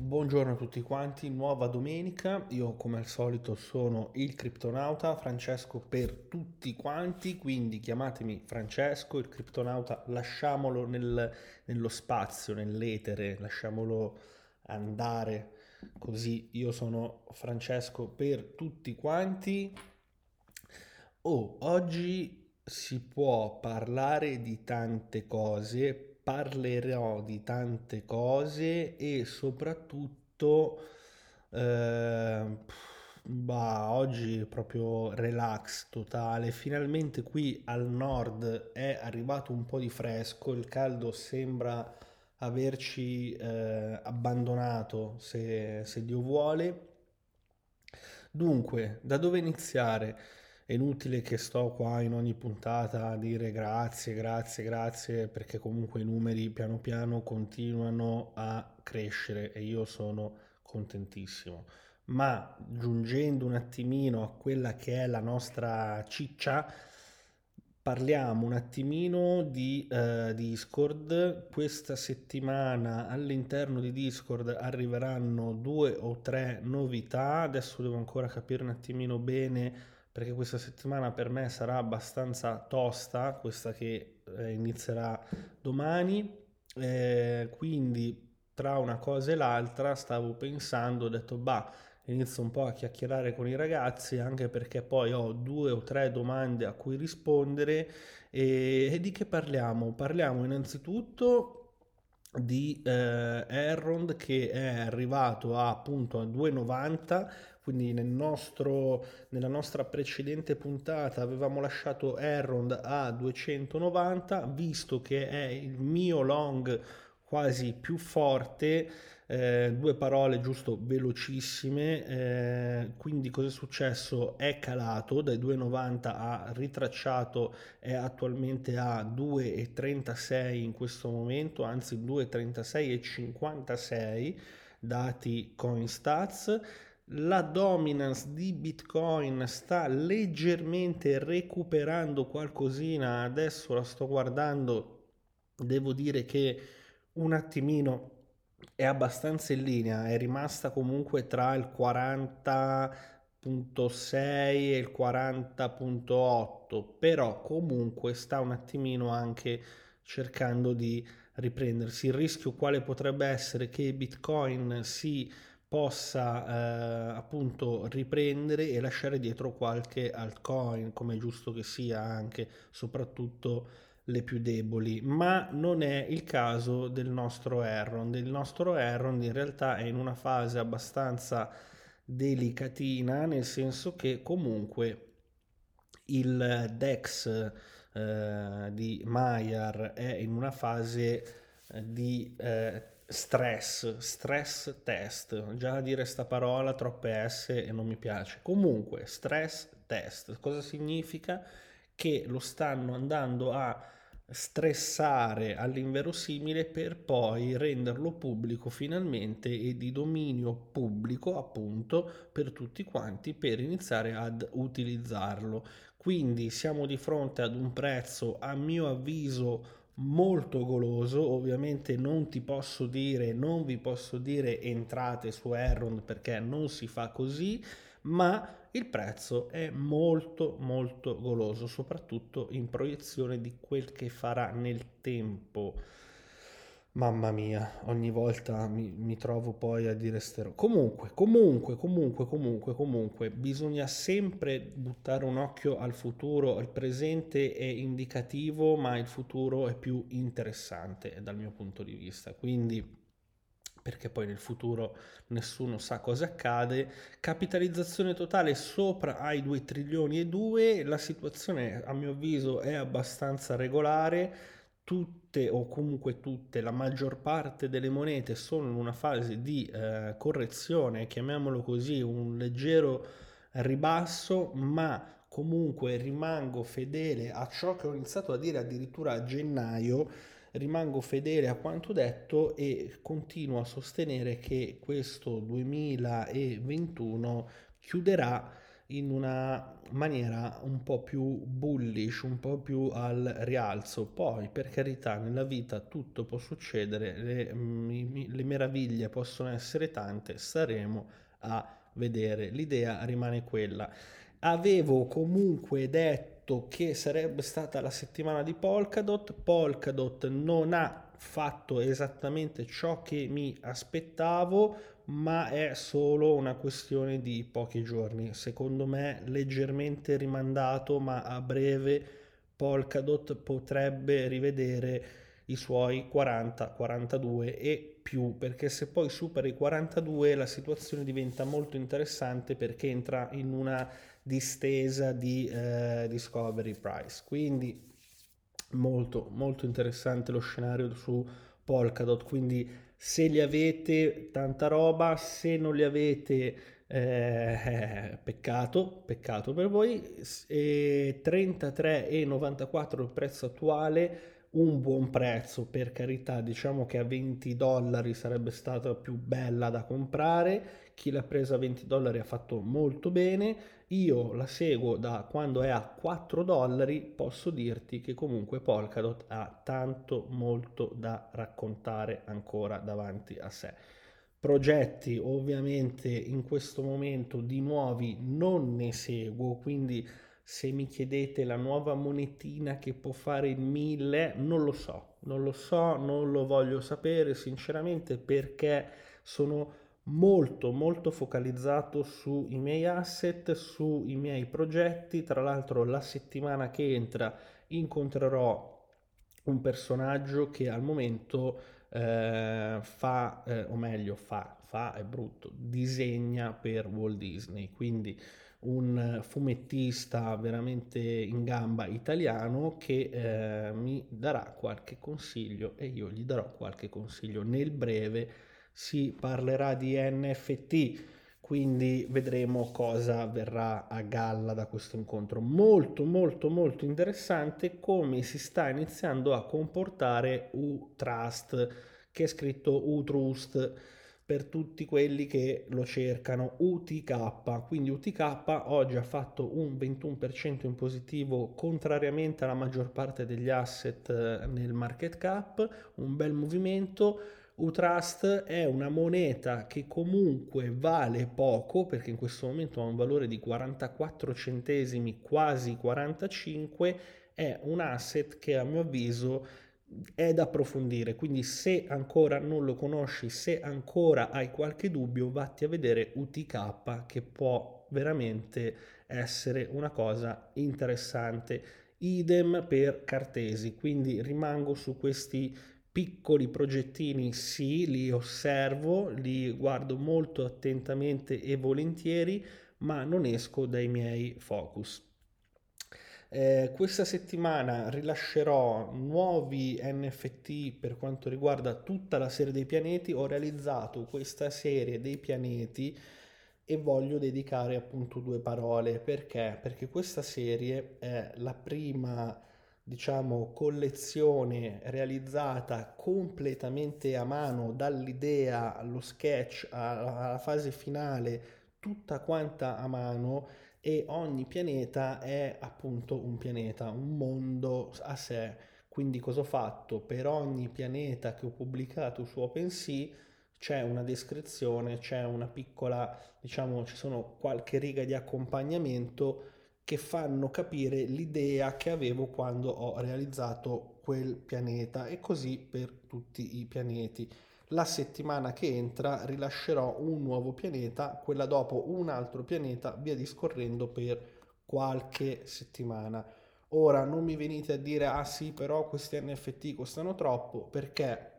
Buongiorno a tutti quanti, nuova domenica, io come al solito sono il criptonauta, Francesco per tutti quanti, quindi chiamatemi Francesco, il criptonauta, lasciamolo nel, nello spazio, nell'etere, lasciamolo andare così, io sono Francesco per tutti quanti. Oh, oggi si può parlare di tante cose, parlerò di tante cose e soprattutto, eh, bah, oggi proprio relax totale. Finalmente qui al nord è arrivato un po' di fresco, il caldo sembra averci eh, abbandonato se, se Dio vuole. Dunque, da dove iniziare? È inutile che sto qua in ogni puntata a dire grazie, grazie, grazie, perché comunque i numeri piano piano continuano a crescere e io sono contentissimo. Ma giungendo un attimino a quella che è la nostra ciccia, parliamo un attimino di uh, Discord. Questa settimana all'interno di Discord arriveranno due o tre novità. Adesso devo ancora capire un attimino bene perché questa settimana per me sarà abbastanza tosta, questa che eh, inizierà domani, eh, quindi tra una cosa e l'altra stavo pensando, ho detto bah, inizio un po' a chiacchierare con i ragazzi anche perché poi ho due o tre domande a cui rispondere e, e di che parliamo? Parliamo innanzitutto di eh, Errond che è arrivato a, appunto a 2,90 quindi nel nostro, nella nostra precedente puntata avevamo lasciato Errond a 290 visto che è il mio long quasi più forte eh, due parole giusto velocissime eh, quindi cosa è successo? È calato dai 2,90 ha ritracciato è attualmente a 2,36 in questo momento anzi 2,36,56 dati CoinStats. La dominance di Bitcoin sta leggermente recuperando qualcosina, adesso la sto guardando, devo dire che un attimino è abbastanza in linea, è rimasta comunque tra il 40.6 e il 40.8, però comunque sta un attimino anche cercando di riprendersi. Il rischio quale potrebbe essere che Bitcoin si possa eh, appunto riprendere e lasciare dietro qualche altcoin, come è giusto che sia anche, soprattutto le più deboli, ma non è il caso del nostro Errond. Il nostro Errond in realtà è in una fase abbastanza delicatina, nel senso che comunque il DEX eh, di Maiar è in una fase eh, di eh, stress, stress test. Già a dire sta parola troppe S e non mi piace. Comunque, stress test. Cosa significa? Che lo stanno andando a stressare all'inverosimile per poi renderlo pubblico finalmente e di dominio pubblico appunto per tutti quanti per iniziare ad utilizzarlo. Quindi siamo di fronte ad un prezzo a mio avviso molto goloso, ovviamente non ti posso dire, non vi posso dire entrate su Errond perché non si fa così, ma il prezzo è molto molto goloso, soprattutto in proiezione di quel che farà nel tempo. Mamma mia, ogni volta mi, mi trovo poi a dire stero. Comunque, comunque, comunque, comunque, comunque, bisogna sempre buttare un occhio al futuro. Il presente è indicativo, ma il futuro è più interessante dal mio punto di vista. Quindi, perché poi nel futuro nessuno sa cosa accade. Capitalizzazione totale sopra ai 2 trilioni e 2. La situazione, a mio avviso, è abbastanza regolare tutte o comunque tutte, la maggior parte delle monete sono in una fase di eh, correzione, chiamiamolo così, un leggero ribasso, ma comunque rimango fedele a ciò che ho iniziato a dire addirittura a gennaio, rimango fedele a quanto detto e continuo a sostenere che questo 2021 chiuderà in una maniera un po' più bullish, un po' più al rialzo. Poi, per carità, nella vita tutto può succedere, le, le meraviglie possono essere tante, staremo a vedere. L'idea rimane quella. Avevo comunque detto che sarebbe stata la settimana di Polkadot. Polkadot non ha fatto esattamente ciò che mi aspettavo, ma è solo una questione di pochi giorni. Secondo me leggermente rimandato, ma a breve Polkadot potrebbe rivedere i suoi 40, 42 e più, perché se poi supera i 42 la situazione diventa molto interessante perché entra in una distesa di eh, discovery price. Quindi molto molto interessante lo scenario su Polkadot, quindi se li avete tanta roba, se non li avete eh, peccato, peccato per voi, e 33,94 il prezzo attuale, un buon prezzo per carità, diciamo che a 20 dollari sarebbe stata più bella da comprare, chi l'ha presa a 20 dollari ha fatto molto bene, io la seguo da quando è a 4 dollari, posso dirti che comunque Polkadot ha tanto molto da raccontare ancora davanti a sé. Progetti ovviamente in questo momento di nuovi non ne seguo, quindi se mi chiedete la nuova monetina che può fare il 1000, non lo so, non lo so, non lo voglio sapere sinceramente perché sono molto molto focalizzato sui miei asset, sui miei progetti. Tra l'altro la settimana che entra incontrerò un personaggio che al momento eh, fa, eh, o meglio fa, fa è brutto, disegna per Walt Disney, quindi un fumettista veramente in gamba italiano che eh, mi darà qualche consiglio e io gli darò qualche consiglio nel breve si parlerà di NFT, quindi vedremo cosa verrà a galla da questo incontro. Molto molto molto interessante come si sta iniziando a comportare U-Trust, che è scritto U-Trust per tutti quelli che lo cercano UTK quindi UTK oggi ha fatto un 21% in positivo contrariamente alla maggior parte degli asset eh, nel market cap. Un bel movimento. Utrust è una moneta che comunque vale poco perché in questo momento ha un valore di 44 centesimi, quasi 45, è un asset che a mio avviso è da approfondire, quindi se ancora non lo conosci, se ancora hai qualche dubbio, vatti a vedere UTK che può veramente essere una cosa interessante. Idem per Cartesi, quindi rimango su questi piccoli progettini sì, li osservo, li guardo molto attentamente e volentieri, ma non esco dai miei focus. Eh, questa settimana rilascerò nuovi NFT per quanto riguarda tutta la serie dei pianeti. Ho realizzato questa serie dei pianeti e voglio dedicare appunto due parole perché? Perché questa serie è la prima diciamo, collezione realizzata completamente a mano, dall'idea allo sketch alla fase finale, tutta quanta a mano e ogni pianeta è appunto un pianeta, un mondo a sé. Quindi cosa ho fatto? Per ogni pianeta che ho pubblicato su OpenSea c'è una descrizione, c'è una piccola, diciamo, ci sono qualche riga di accompagnamento che fanno capire l'idea che avevo quando ho realizzato quel pianeta e così per tutti i pianeti. La settimana che entra rilascerò un nuovo pianeta, quella dopo un altro pianeta, via discorrendo per qualche settimana. Ora non mi venite a dire ah sì, però questi NFT costano troppo perché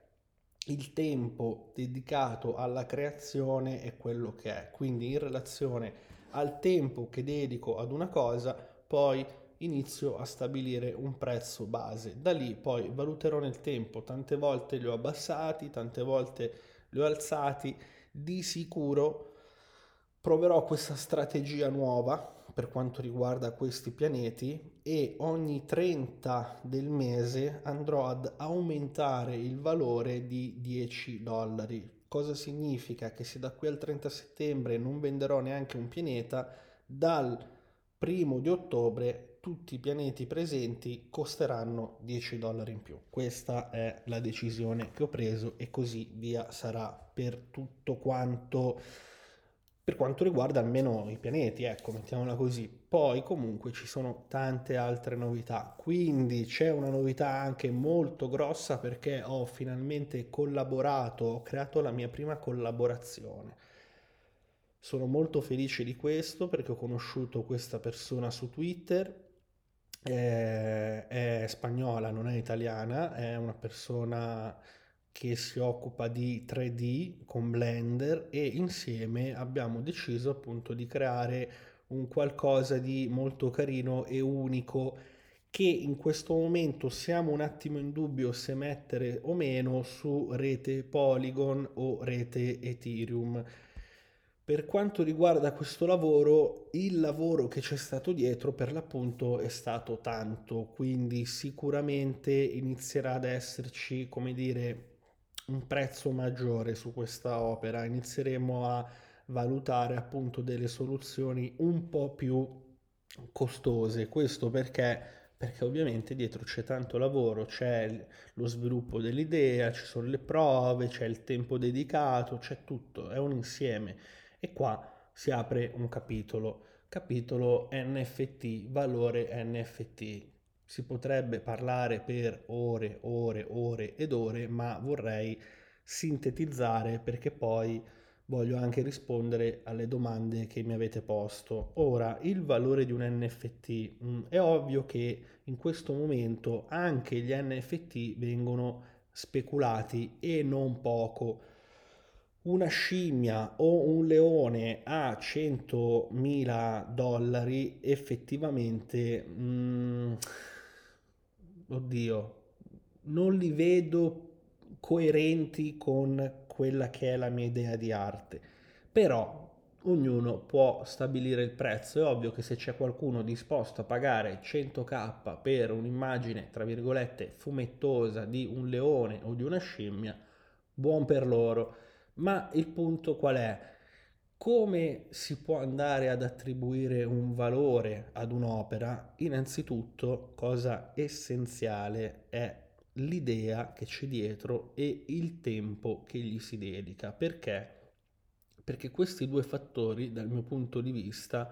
il tempo dedicato alla creazione è quello che è. Quindi in relazione al tempo che dedico ad una cosa, poi inizio a stabilire un prezzo base. Da lì poi valuterò nel tempo, tante volte li ho abbassati, tante volte li ho alzati, di sicuro proverò questa strategia nuova per quanto riguarda questi pianeti e ogni 30 del mese andrò ad aumentare il valore di 10 dollari Cosa significa? Che se da qui al 30 settembre non venderò neanche un pianeta, dal primo di ottobre tutti i pianeti presenti costeranno 10 dollari in più. Questa è la decisione che ho preso e così via sarà per tutto quanto per quanto riguarda almeno i pianeti, ecco, mettiamola così. Poi comunque ci sono tante altre novità, quindi c'è una novità anche molto grossa perché ho finalmente collaborato, ho creato la mia prima collaborazione. Sono molto felice di questo perché ho conosciuto questa persona su Twitter, è, è spagnola, non è italiana, è una persona che si occupa di 3D con Blender e insieme abbiamo deciso appunto di creare un qualcosa di molto carino e unico che in questo momento siamo un attimo in dubbio se mettere o meno su rete Polygon o rete Ethereum. Per quanto riguarda questo lavoro, il lavoro che c'è stato dietro per l'appunto è stato tanto, quindi sicuramente inizierà ad esserci, come dire, un prezzo maggiore su questa opera, inizieremo a valutare appunto delle soluzioni un po' più costose. Questo perché perché ovviamente dietro c'è tanto lavoro, c'è lo sviluppo dell'idea, ci sono le prove, c'è il tempo dedicato, c'è tutto, è un insieme. E qua si apre un capitolo, capitolo NFT, valore NFT si potrebbe parlare per ore, ore, ore ed ore, ma vorrei sintetizzare perché poi voglio anche rispondere alle domande che mi avete posto. Ora, il valore di un NFT mm, è ovvio che in questo momento anche gli NFT vengono speculati e non poco. Una scimmia o un leone a 100.000 dollari effettivamente mm, oddio, non li vedo coerenti con quella che è la mia idea di arte. Però ognuno può stabilire il prezzo. È ovvio che se c'è qualcuno disposto a pagare 100k per un'immagine, tra virgolette, fumettosa di un leone o di una scimmia, buon per loro. Ma il punto qual è? Come si può andare ad attribuire un valore ad un'opera? Innanzitutto, cosa essenziale è l'idea che c'è dietro e il tempo che gli si dedica. Perché? Perché questi due fattori, dal mio punto di vista,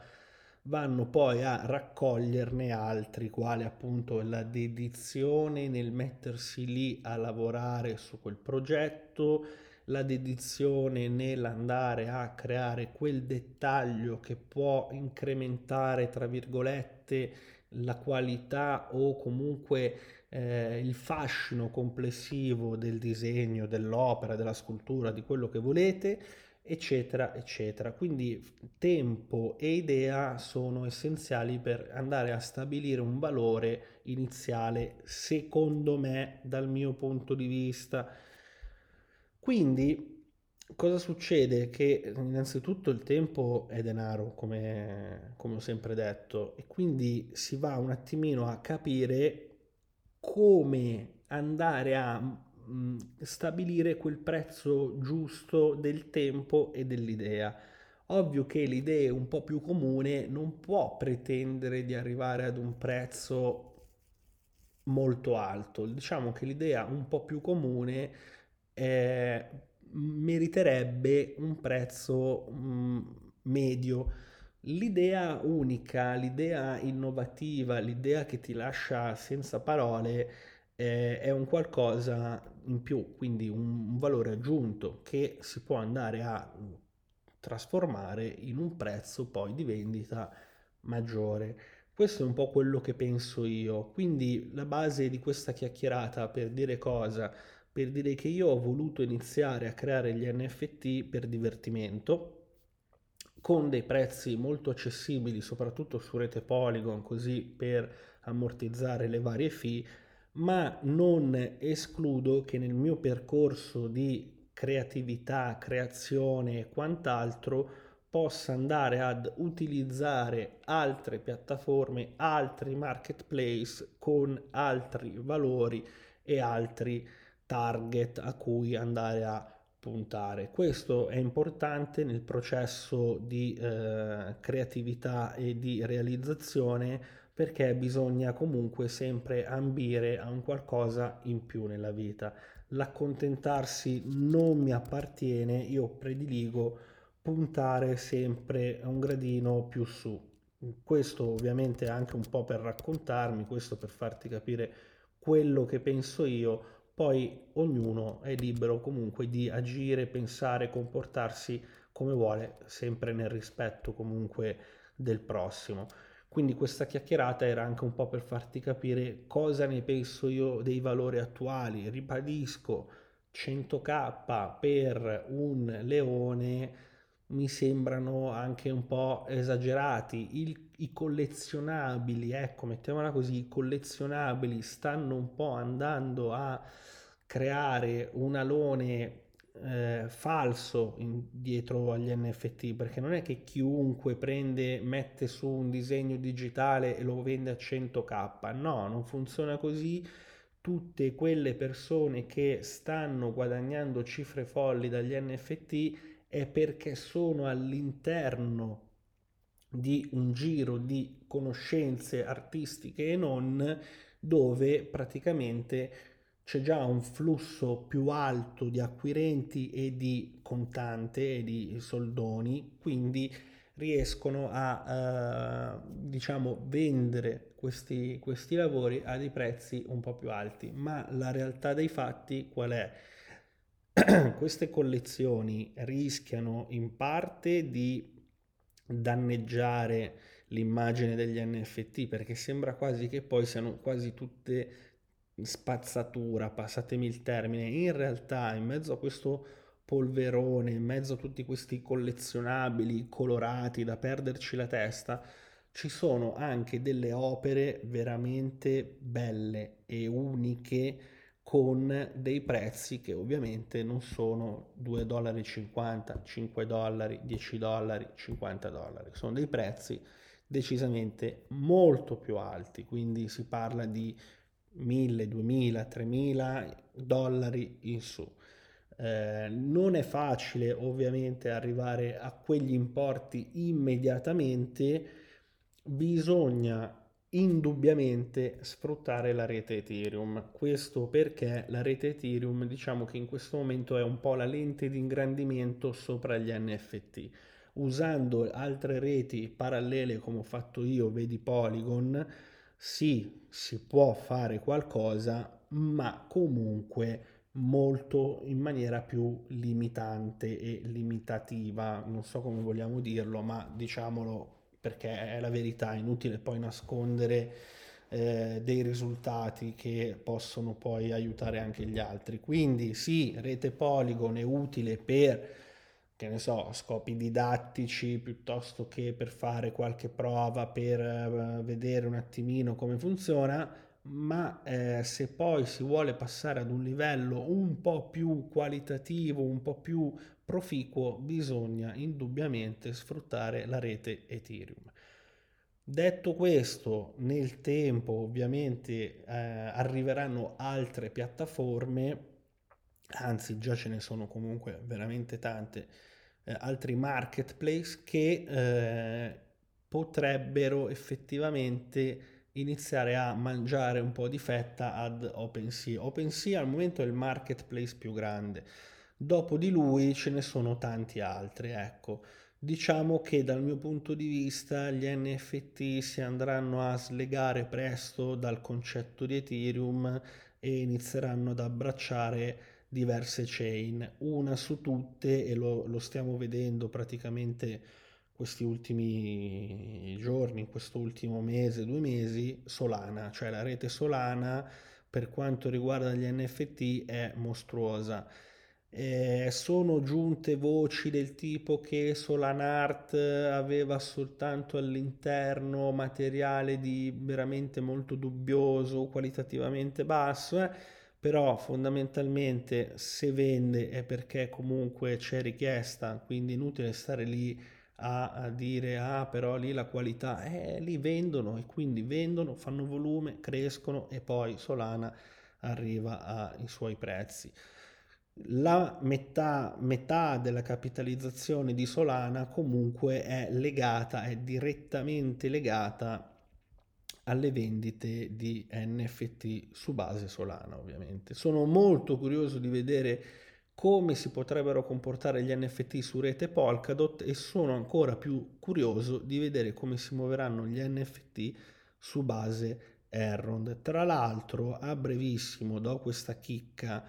vanno poi a raccoglierne altri, quali appunto la dedizione nel mettersi lì a lavorare su quel progetto, la dedizione nell'andare a creare quel dettaglio che può incrementare, tra virgolette, la qualità o comunque eh, il fascino complessivo del disegno, dell'opera, della scultura, di quello che volete, eccetera, eccetera. Quindi tempo e idea sono essenziali per andare a stabilire un valore iniziale, secondo me, dal mio punto di vista quindi cosa succede? Che innanzitutto il tempo è denaro, come, come ho sempre detto, e quindi si va un attimino a capire come andare a mm, stabilire quel prezzo giusto del tempo e dell'idea. Ovvio che l'idea un po' più comune non può pretendere di arrivare ad un prezzo molto alto. Diciamo che l'idea un po' più comune eh, meriterebbe un prezzo mh, mm, medio. L'idea unica, l'idea innovativa, l'idea che ti lascia senza parole eh, è un qualcosa in più, quindi un, un valore aggiunto che si può andare a trasformare in un prezzo poi di vendita maggiore. Questo è un po' quello che penso io. Quindi la base di questa chiacchierata per dire cosa? Per dire che io ho voluto iniziare a creare gli NFT per divertimento con dei prezzi molto accessibili, soprattutto su rete Polygon, così per ammortizzare le varie fee, ma non escludo che nel mio percorso di creatività, creazione e quant'altro possa andare ad utilizzare altre piattaforme, altri marketplace con altri valori e altri target a cui andare a puntare. Questo è importante nel processo di eh, creatività e di realizzazione perché bisogna comunque sempre ambire a un qualcosa in più nella vita. L'accontentarsi non mi appartiene, io prediligo puntare sempre un gradino più su. Questo ovviamente anche un po' per raccontarmi, questo per farti capire quello che penso io, poi ognuno è libero comunque di agire, pensare, comportarsi come vuole, sempre nel rispetto comunque del prossimo. Quindi questa chiacchierata era anche un po' per farti capire cosa ne penso io dei valori attuali. Ribadisco, 100k per un leone mi sembrano anche un po' esagerati. Il, I collezionabili, ecco, mettiamola così, i collezionabili stanno un po' andando a creare un alone eh, falso in, dietro agli NFT perché non è che chiunque prende mette su un disegno digitale e lo vende a 100k no non funziona così. Tutte quelle persone che stanno guadagnando cifre folli dagli NFT è perché sono all'interno di un giro di conoscenze artistiche e non dove praticamente c'è già un flusso più alto di acquirenti e di contante e di soldoni, quindi riescono a uh, diciamo vendere questi, questi lavori a dei prezzi un po' più alti. Ma la realtà dei fatti qual è? Queste collezioni rischiano in parte di danneggiare l'immagine degli NFT perché sembra quasi che poi siano quasi tutte spazzatura, passatemi il termine, in realtà in mezzo a questo polverone, in mezzo a tutti questi collezionabili colorati da perderci la testa, ci sono anche delle opere veramente belle e uniche con dei prezzi che ovviamente non sono 2,50 dollari, 5 dollari, 10 dollari, 50 dollari, sono dei prezzi decisamente molto più alti, quindi si parla di 1000, 2000, 3000 dollari in su. Eh, non è facile ovviamente arrivare a quegli importi immediatamente, bisogna indubbiamente sfruttare la rete Ethereum. Questo perché la rete Ethereum diciamo che in questo momento è un po' la lente di ingrandimento sopra gli NFT. Usando altre reti parallele come ho fatto io, vedi Polygon, sì, si può fare qualcosa, ma comunque molto in maniera più limitante e limitativa, non so come vogliamo dirlo, ma diciamolo perché è la verità, è inutile poi nascondere eh, dei risultati che possono poi aiutare anche gli altri. Quindi sì, rete Polygon è utile per che ne so, scopi didattici piuttosto che per fare qualche prova per uh, vedere un attimino come funziona, ma eh, se poi si vuole passare ad un livello un po' più qualitativo, un po' più proficuo, bisogna indubbiamente sfruttare la rete Ethereum. Detto questo, nel tempo ovviamente eh, arriveranno altre piattaforme, anzi già ce ne sono comunque veramente tante eh, altri marketplace che eh, potrebbero effettivamente iniziare a mangiare un po' di fetta ad OpenSea. OpenSea al momento è il marketplace più grande, dopo di lui ce ne sono tanti altri, ecco. Diciamo che dal mio punto di vista gli NFT si andranno a slegare presto dal concetto di Ethereum e inizieranno ad abbracciare diverse chain, una su tutte e lo, lo stiamo vedendo praticamente questi ultimi giorni, in questo ultimo mese, due mesi, Solana, cioè la rete Solana per quanto riguarda gli NFT è mostruosa. Eh, sono giunte voci del tipo che Solanart aveva soltanto all'interno materiale di veramente molto dubbioso, qualitativamente basso. Eh? però fondamentalmente se vende è perché comunque c'è richiesta, quindi inutile stare lì a, a dire ah però lì la qualità, eh lì vendono e quindi vendono, fanno volume, crescono e poi Solana arriva ai suoi prezzi. La metà, metà, della capitalizzazione di Solana comunque è legata, è direttamente legata alle vendite di NFT su base Solana ovviamente. Sono molto curioso di vedere come si potrebbero comportare gli NFT su rete Polkadot e sono ancora più curioso di vedere come si muoveranno gli NFT su base Errond. Tra l'altro, a brevissimo, do questa chicca,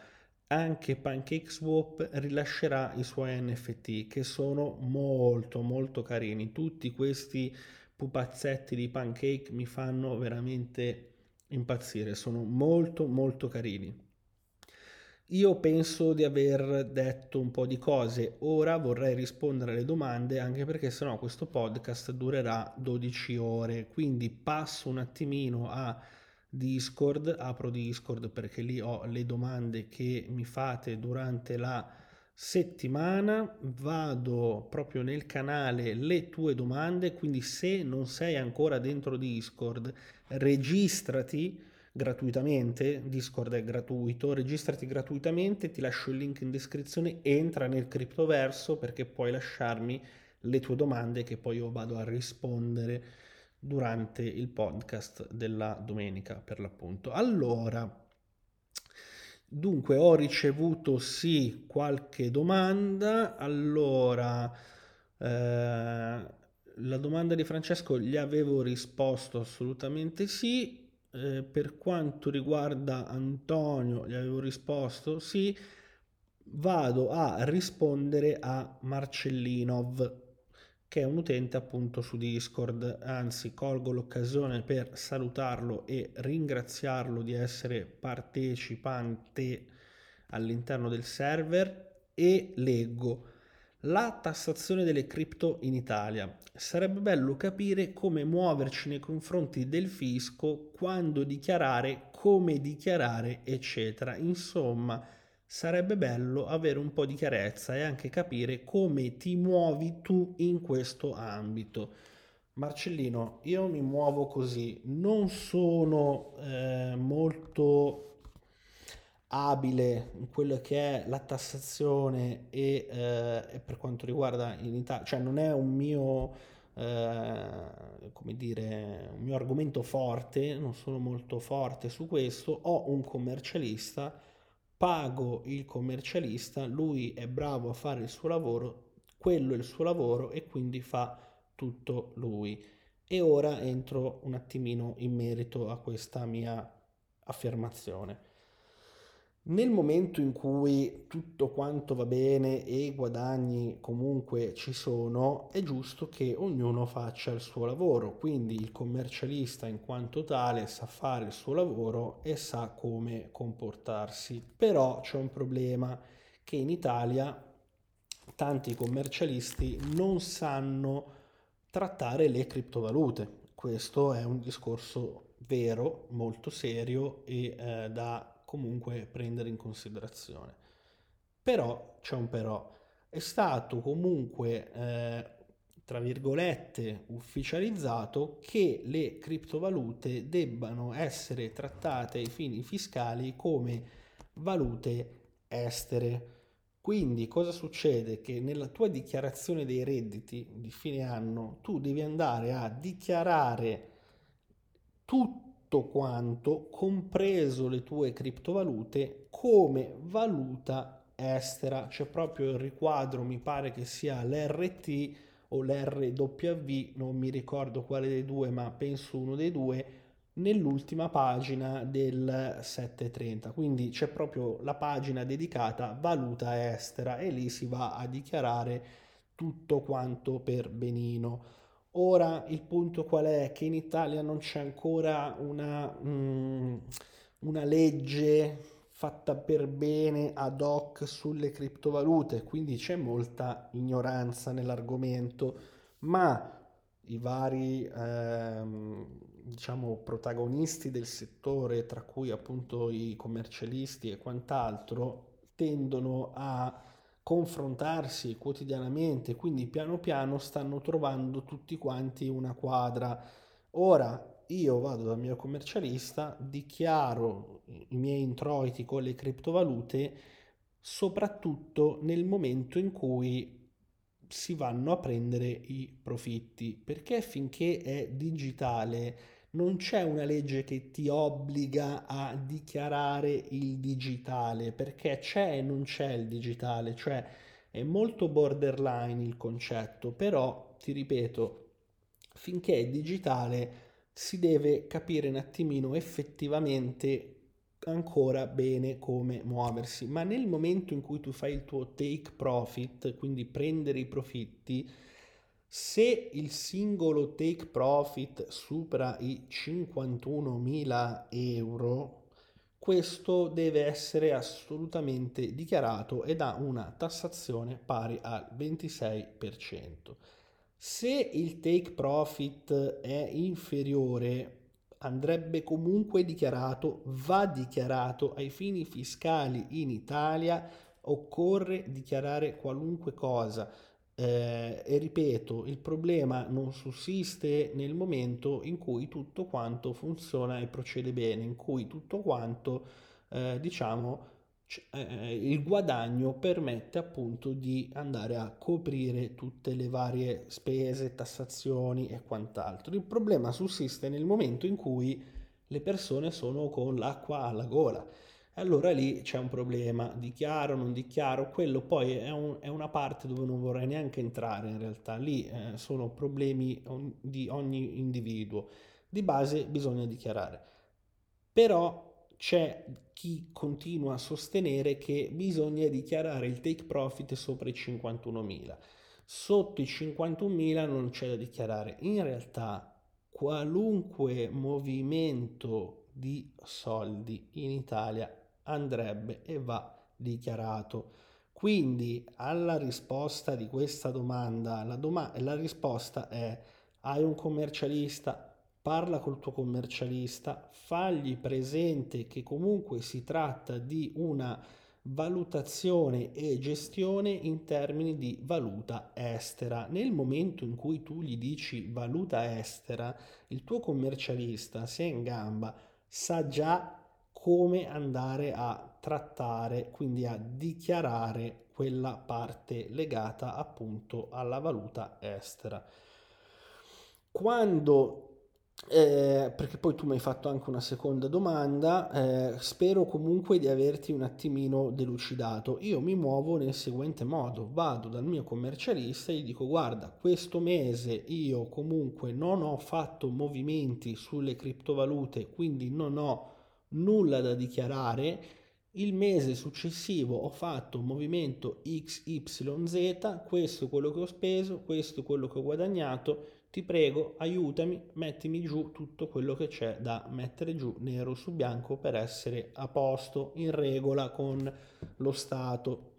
anche PancakeSwap rilascerà i suoi NFT che sono molto molto carini. Tutti questi pupazzetti di pancake mi fanno veramente impazzire, sono molto molto carini. Io penso di aver detto un po' di cose, ora vorrei rispondere alle domande anche perché sennò questo podcast durerà 12 ore, quindi passo un attimino a Discord, apro Discord perché lì ho le domande che mi fate durante la settimana, vado proprio nel canale le tue domande, quindi se non sei ancora dentro Discord, registrati gratuitamente, Discord è gratuito, registrati gratuitamente, ti lascio il link in descrizione, entra nel criptoverso perché puoi lasciarmi le tue domande che poi io vado a rispondere durante il podcast della domenica per l'appunto. Allora, dunque ho ricevuto sì qualche domanda, allora eh, la domanda di Francesco gli avevo risposto assolutamente sì, eh, per quanto riguarda Antonio, gli avevo risposto sì, vado a rispondere a Marcellinov, che è un utente appunto su Discord, anzi colgo l'occasione per salutarlo e ringraziarlo di essere partecipante all'interno del server e leggo la tassazione delle cripto in Italia. Sarebbe bello capire come muoverci nei confronti del fisco, quando dichiarare, come dichiarare, eccetera. Insomma, sarebbe bello avere un po' di chiarezza e anche capire come ti muovi tu in questo ambito. Marcellino, io mi muovo così, non sono eh, molto abile in quello che è la tassazione e, eh, per quanto riguarda in Italia, cioè non è un mio, eh, come dire, un mio argomento forte, non sono molto forte su questo, ho un commercialista, pago il commercialista, lui è bravo a fare il suo lavoro, quello è il suo lavoro e quindi fa tutto lui. E ora entro un attimino in merito a questa mia affermazione. Nel momento in cui tutto quanto va bene e i guadagni comunque ci sono, è giusto che ognuno faccia il suo lavoro, quindi il commercialista in quanto tale sa fare il suo lavoro e sa come comportarsi. Però c'è un problema che in Italia tanti commercialisti non sanno trattare le criptovalute. Questo è un discorso vero, molto serio e eh, da comunque prendere in considerazione. Però c'è un però, è stato comunque, eh, tra virgolette, ufficializzato che le criptovalute debbano essere trattate ai fini fiscali come valute estere. Quindi cosa succede? Che nella tua dichiarazione dei redditi di fine anno tu devi andare a dichiarare tutto tutto quanto, compreso le tue criptovalute, come valuta estera. C'è proprio il riquadro, mi pare che sia l'RT o l'RW, non mi ricordo quale dei due, ma penso uno dei due, nell'ultima pagina del 730. Quindi c'è proprio la pagina dedicata valuta estera e lì si va a dichiarare tutto quanto per benino. Ora il punto qual è? Che in Italia non c'è ancora una, mm, una legge fatta per bene ad hoc sulle criptovalute, quindi c'è molta ignoranza nell'argomento, ma i vari ehm, diciamo protagonisti del settore, tra cui appunto i commercialisti e quant'altro, tendono a confrontarsi quotidianamente, quindi piano piano stanno trovando tutti quanti una quadra. Ora io vado dal mio commercialista, dichiaro i miei introiti con le criptovalute, soprattutto nel momento in cui si vanno a prendere i profitti, perché finché è digitale non c'è una legge che ti obbliga a dichiarare il digitale, perché c'è e non c'è il digitale, cioè è molto borderline il concetto, però ti ripeto, finché è digitale si deve capire un attimino effettivamente ancora bene come muoversi, ma nel momento in cui tu fai il tuo take profit, quindi prendere i profitti, se il singolo take profit supera i 51.000 euro, questo deve essere assolutamente dichiarato ed ha una tassazione pari al 26%. Se il take profit è inferiore, andrebbe comunque dichiarato, va dichiarato ai fini fiscali in Italia, occorre dichiarare qualunque cosa. Eh, e ripeto, il problema non sussiste nel momento in cui tutto quanto funziona e procede bene, in cui tutto quanto, eh, diciamo, eh, il guadagno permette appunto di andare a coprire tutte le varie spese, tassazioni e quant'altro. Il problema sussiste nel momento in cui le persone sono con l'acqua alla gola. Allora lì c'è un problema, dichiaro, non dichiaro, quello poi è, un, è una parte dove non vorrei neanche entrare in realtà, lì eh, sono problemi di ogni individuo, di base bisogna dichiarare. Però c'è chi continua a sostenere che bisogna dichiarare il take profit sopra i 51.000. Sotto i 51.000 non c'è da dichiarare. In realtà qualunque movimento di soldi in Italia andrebbe e va dichiarato. Quindi alla risposta di questa domanda, la, doma- la risposta è hai un commercialista, parla col tuo commercialista, fagli presente che comunque si tratta di una valutazione e gestione in termini di valuta estera. Nel momento in cui tu gli dici valuta estera, il tuo commercialista, se è in gamba, sa già come andare a trattare, quindi a dichiarare quella parte legata appunto alla valuta estera. Quando eh, perché poi tu mi hai fatto anche una seconda domanda, eh, spero comunque di averti un attimino delucidato. Io mi muovo nel seguente modo, vado dal mio commercialista e gli dico guarda, questo mese io comunque non ho fatto movimenti sulle criptovalute, quindi non ho nulla da dichiarare. Il mese successivo ho fatto un movimento XYZ, questo è quello che ho speso, questo è quello che ho guadagnato ti prego, aiutami, mettimi giù tutto quello che c'è da mettere giù nero su bianco per essere a posto, in regola con lo Stato.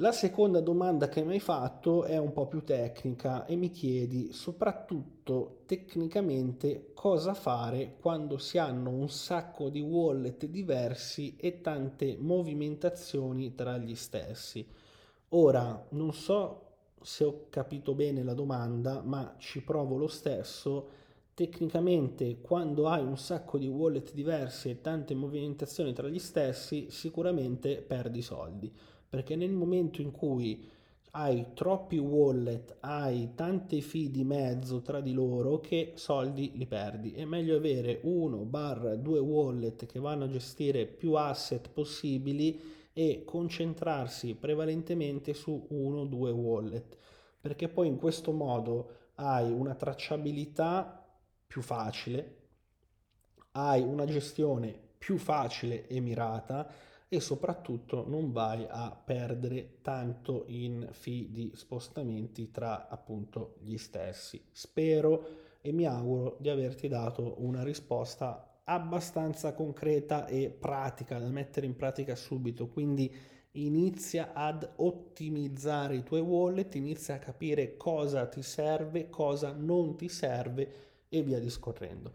La seconda domanda che mi hai fatto è un po' più tecnica e mi chiedi soprattutto tecnicamente cosa fare quando si hanno un sacco di wallet diversi e tante movimentazioni tra gli stessi. Ora, non so se ho capito bene la domanda, ma ci provo lo stesso. Tecnicamente, quando hai un sacco di wallet diversi e tante movimentazioni tra gli stessi, sicuramente perdi soldi, perché nel momento in cui hai troppi wallet, hai tante fee di mezzo tra di loro che soldi li perdi. È meglio avere uno barra due wallet che vanno a gestire più asset possibili e concentrarsi prevalentemente su uno o due wallet, perché poi in questo modo hai una tracciabilità più facile, hai una gestione più facile e mirata e soprattutto non vai a perdere tanto in fee di spostamenti tra appunto gli stessi. Spero e mi auguro di averti dato una risposta abbastanza concreta e pratica da mettere in pratica subito, quindi inizia ad ottimizzare i tuoi wallet, inizia a capire cosa ti serve, cosa non ti serve e via discorrendo.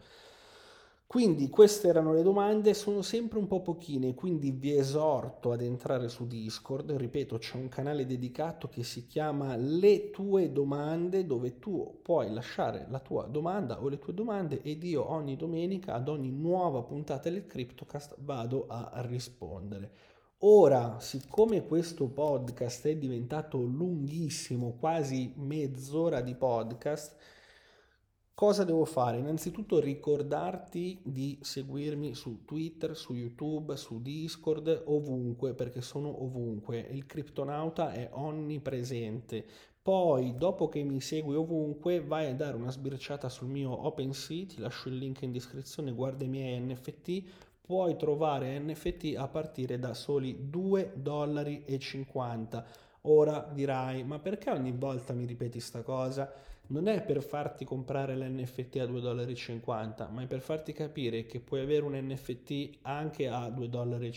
Quindi queste erano le domande, sono sempre un po' pochine, quindi vi esorto ad entrare su Discord, ripeto c'è un canale dedicato che si chiama Le tue domande dove tu puoi lasciare la tua domanda o le tue domande ed io ogni domenica ad ogni nuova puntata del CryptoCast vado a rispondere. Ora, siccome questo podcast è diventato lunghissimo, quasi mezz'ora di podcast, cosa devo fare? Innanzitutto ricordarti di seguirmi su Twitter, su YouTube, su Discord, ovunque, perché sono ovunque. Il criptonauta è onnipresente. Poi, dopo che mi segui ovunque, vai a dare una sbirciata sul mio OpenSea, ti lascio il link in descrizione, guarda i miei NFT, puoi trovare NFT a partire da soli 2,50 dollari. Ora dirai, ma perché ogni volta mi ripeti sta cosa? Non è per farti comprare l'NFT a 2,50 dollari, ma è per farti capire che puoi avere un NFT anche a 2,50 dollari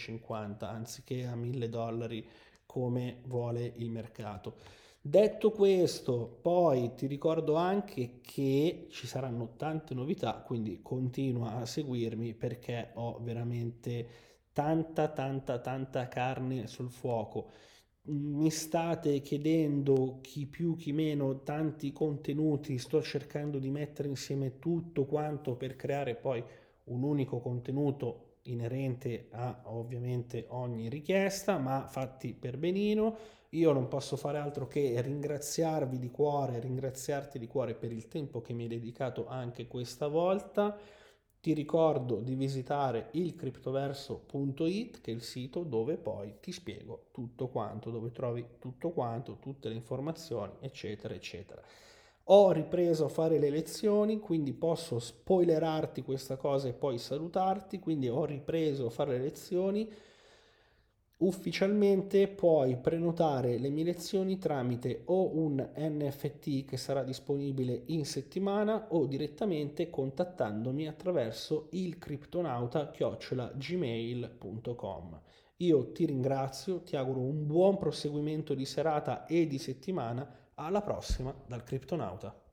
anziché a 1000 dollari come vuole il mercato. Detto questo, poi ti ricordo anche che ci saranno tante novità, quindi continua a seguirmi perché ho veramente tanta, tanta, tanta carne sul fuoco. Mi state chiedendo chi più, chi meno, tanti contenuti, sto cercando di mettere insieme tutto quanto per creare poi un unico contenuto inerente a ovviamente ogni richiesta, ma fatti per benino io non posso fare altro che ringraziarvi di cuore, ringraziarti di cuore per il tempo che mi hai dedicato anche questa volta. Ti ricordo di visitare il criptoverso.it che è il sito dove poi ti spiego tutto quanto, dove trovi tutto quanto, tutte le informazioni, eccetera, eccetera. Ho ripreso a fare le lezioni, quindi posso spoilerarti questa cosa e poi salutarti, quindi ho ripreso a fare le lezioni Ufficialmente puoi prenotare le mie lezioni tramite o un NFT che sarà disponibile in settimana o direttamente contattandomi attraverso il criptonauta-gmail.com. Io ti ringrazio, ti auguro un buon proseguimento di serata e di settimana. Alla prossima dal Criptonauta.